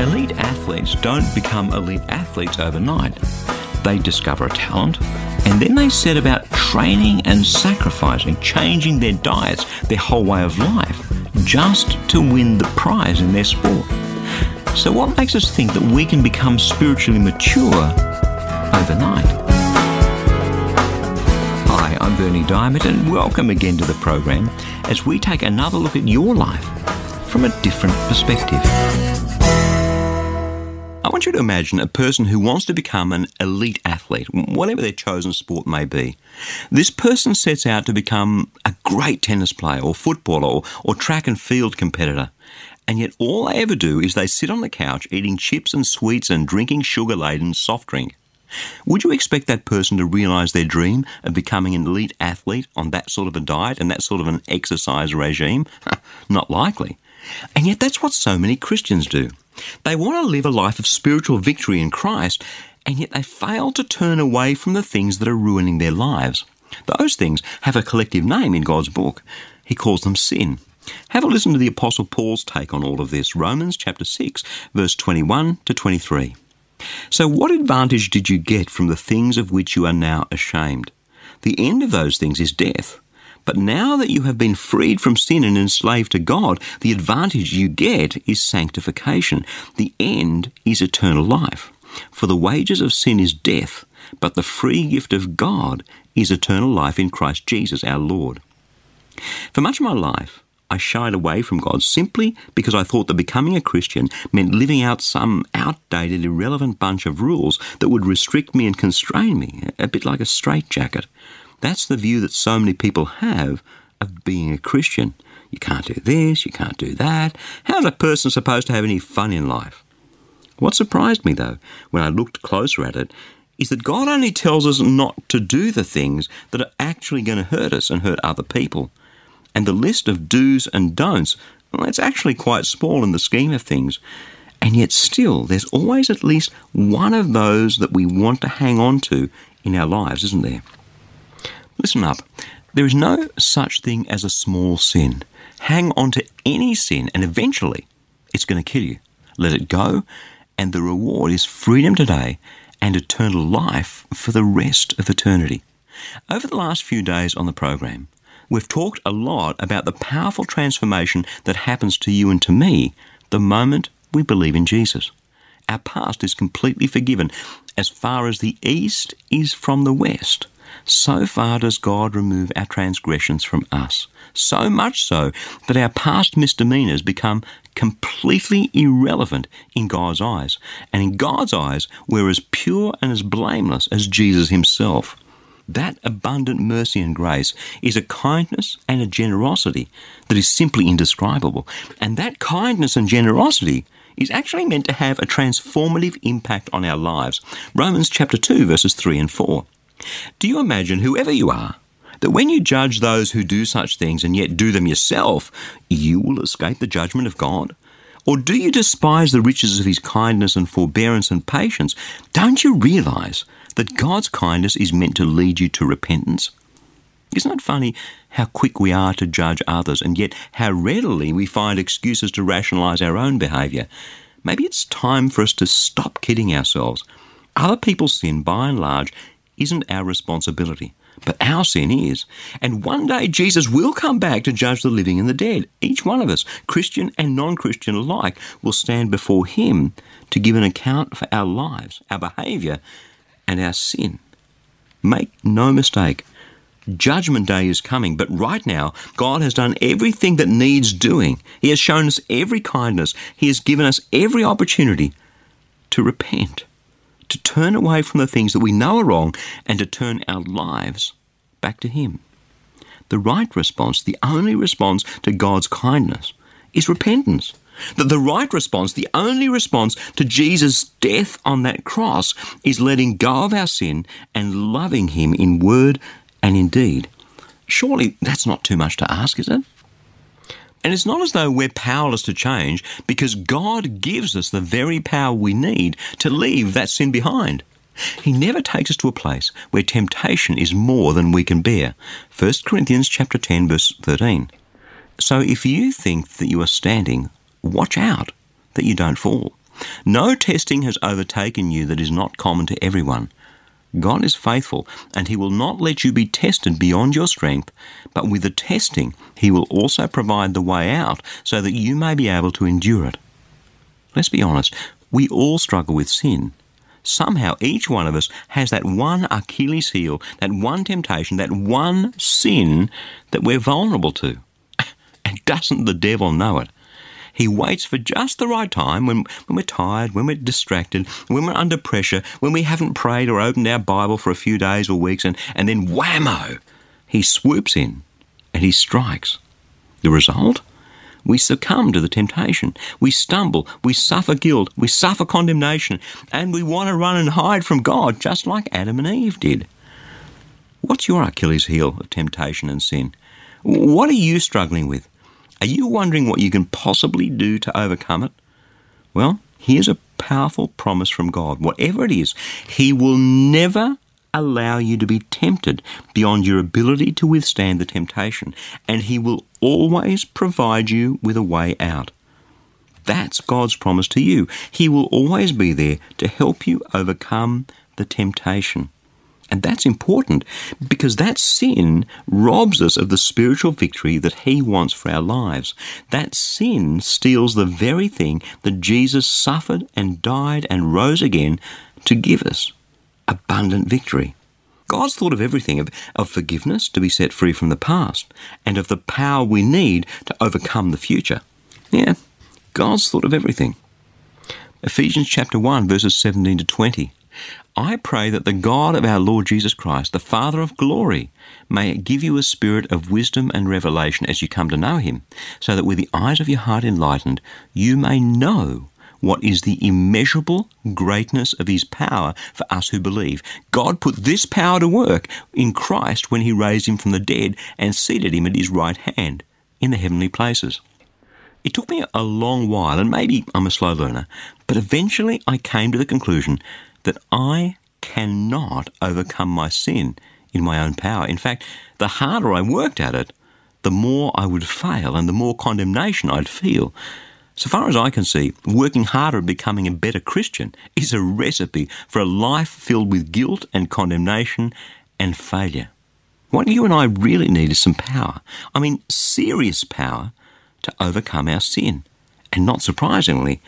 Elite athletes don't become elite athletes overnight. They discover a talent and then they set about training and sacrificing, changing their diets, their whole way of life, just to win the prize in their sport. So, what makes us think that we can become spiritually mature overnight? Hi, I'm Berni Dymet, and welcome again to the program as we take another look at your life from a different perspective. I want you to imagine a person who wants to become an elite athlete, whatever their chosen sport may be. This person sets out to become a great tennis player or footballer or, or track and field competitor. And yet all they ever do is they sit on the couch eating chips and sweets and drinking sugar laden soft drink. Would you expect that person to realise their dream of becoming an elite athlete on that sort of a diet and that sort of an exercise regime? Not likely. And yet that's what so many Christians do. They want to live a life of spiritual victory in Christ, and yet they fail to turn away from the things that are ruining their lives. Those things have a collective name in God's book. He calls them sin. Have a listen to the Apostle Paul's take on all of this. Romans chapter 6, verse 21 to 23. So, what advantage did you get from the things of which you are now ashamed? The end of those things is death. But now that you have been freed from sin and enslaved to God, the advantage you get is sanctification. The end is eternal life. For the wages of sin is death, but the free gift of God is eternal life in Christ Jesus our Lord. For much of my life, I shied away from God simply because I thought that becoming a Christian meant living out some outdated, irrelevant bunch of rules that would restrict me and constrain me, a bit like a straitjacket. That's the view that so many people have of being a Christian. You can't do this, you can't do that. How's a person supposed to have any fun in life? What surprised me, though, when I looked closer at it, is that God only tells us not to do the things that are actually going to hurt us and hurt other people. And the list of do's and don'ts, well, it's actually quite small in the scheme of things. And yet, still, there's always at least one of those that we want to hang on to in our lives, isn't there? Listen up. There is no such thing as a small sin. Hang on to any sin, and eventually it's going to kill you. Let it go, and the reward is freedom today and eternal life for the rest of eternity. Over the last few days on the program, we've talked a lot about the powerful transformation that happens to you and to me the moment we believe in Jesus. Our past is completely forgiven as far as the east is from the west so far does God remove our transgressions from us. So much so that our past misdemeanors become completely irrelevant in God's eyes. And in God's eyes, we're as pure and as blameless as Jesus himself. That abundant mercy and grace is a kindness and a generosity that is simply indescribable. And that kindness and generosity is actually meant to have a transformative impact on our lives. Romans chapter 2 verses 3 and 4. Do you imagine, whoever you are, that when you judge those who do such things and yet do them yourself, you will escape the judgment of God? Or do you despise the riches of his kindness and forbearance and patience? Don't you realize that God's kindness is meant to lead you to repentance? Isn't it funny how quick we are to judge others and yet how readily we find excuses to rationalize our own behavior? Maybe it's time for us to stop kidding ourselves. Other people's sin, by and large, isn't our responsibility, but our sin is. And one day Jesus will come back to judge the living and the dead. Each one of us, Christian and non Christian alike, will stand before Him to give an account for our lives, our behaviour, and our sin. Make no mistake, Judgment Day is coming, but right now, God has done everything that needs doing. He has shown us every kindness, He has given us every opportunity to repent to turn away from the things that we know are wrong and to turn our lives back to Him. The right response, the only response to God's kindness, is repentance. That the right response, the only response to Jesus' death on that cross, is letting go of our sin and loving Him in word and in deed. Surely that's not too much to ask, is it? And it's not as though we're powerless to change because God gives us the very power we need to leave that sin behind. He never takes us to a place where temptation is more than we can bear. 1 Corinthians chapter 10 verse 13. So if you think that you are standing, watch out that you don't fall. No testing has overtaken you that is not common to everyone. God is faithful, and He will not let you be tested beyond your strength, but with the testing, He will also provide the way out so that you may be able to endure it. Let's be honest, we all struggle with sin. Somehow, each one of us has that one Achilles heel, that one temptation, that one sin that we're vulnerable to. And doesn't the devil know it? He waits for just the right time when, when we're tired, when we're distracted, when we're under pressure, when we haven't prayed or opened our Bible for a few days or weeks, and, and then whammo, he swoops in and he strikes. The result? We succumb to the temptation. We stumble. We suffer guilt. We suffer condemnation. And we want to run and hide from God, just like Adam and Eve did. What's your Achilles heel of temptation and sin? What are you struggling with? Are you wondering what you can possibly do to overcome it? Well, here's a powerful promise from God. Whatever it is, He will never allow you to be tempted beyond your ability to withstand the temptation, and He will always provide you with a way out. That's God's promise to you. He will always be there to help you overcome the temptation. And that's important because that sin robs us of the spiritual victory that He wants for our lives. That sin steals the very thing that Jesus suffered and died and rose again to give us abundant victory. God's thought of everything of, of forgiveness to be set free from the past and of the power we need to overcome the future. Yeah, God's thought of everything. Ephesians chapter 1, verses 17 to 20. I pray that the God of our Lord Jesus Christ, the Father of glory, may give you a spirit of wisdom and revelation as you come to know him, so that with the eyes of your heart enlightened, you may know what is the immeasurable greatness of his power for us who believe. God put this power to work in Christ when he raised him from the dead and seated him at his right hand in the heavenly places. It took me a long while, and maybe I'm a slow learner, but eventually I came to the conclusion that I cannot overcome my sin in my own power. In fact, the harder I worked at it, the more I would fail and the more condemnation I'd feel. So far as I can see, working harder at becoming a better Christian is a recipe for a life filled with guilt and condemnation and failure. What you and I really need is some power. I mean, serious power to overcome our sin. And not surprisingly,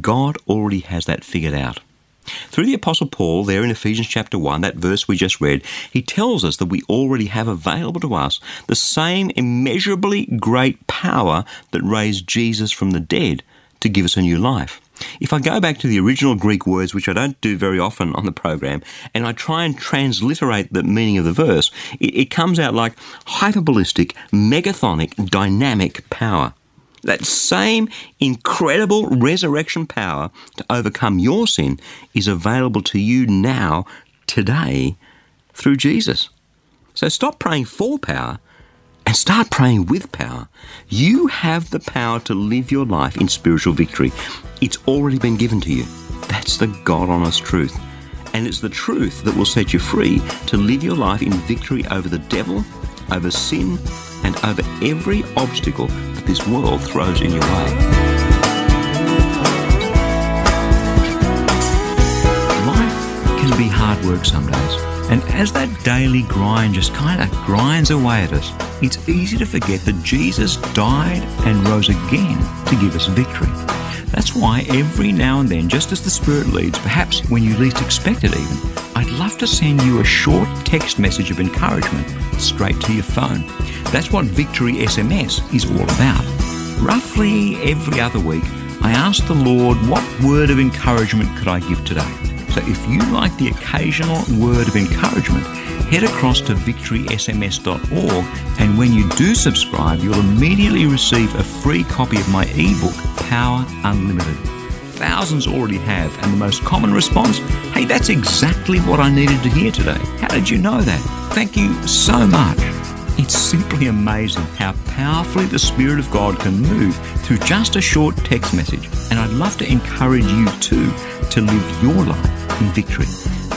God already has that figured out. Through the Apostle Paul, there in Ephesians chapter 1, that verse we just read, he tells us that we already have available to us the same immeasurably great power that raised Jesus from the dead to give us a new life. If I go back to the original Greek words, which I don't do very often on the program, and I try and transliterate the meaning of the verse, it, it comes out like hyperbolistic, megathonic, dynamic power. That same incredible resurrection power to overcome your sin is available to you now, today, through Jesus. So stop praying for power and start praying with power. You have the power to live your life in spiritual victory. It's already been given to you. That's the God honest truth. And it's the truth that will set you free to live your life in victory over the devil, over sin, and over every obstacle this world throws in your way. Life can be hard work some days. And as that daily grind just kind of grinds away at us, it's easy to forget that Jesus died and rose again to give us victory. That's why every now and then, just as the Spirit leads, perhaps when you least expect it even, I'd love to send you a short text message of encouragement straight to your phone. That's what Victory SMS is all about. Roughly every other week, I ask the Lord, what word of encouragement could I give today? So if you like the occasional word of encouragement, head across to victorysms.org and when you do subscribe, you'll immediately receive a free copy of my ebook, Power Unlimited. Thousands already have, and the most common response, hey, that's exactly what I needed to hear today. How did you know that? Thank you so much. It's simply amazing how powerfully the Spirit of God can move through just a short text message. And I'd love to encourage you too to live your life in victory.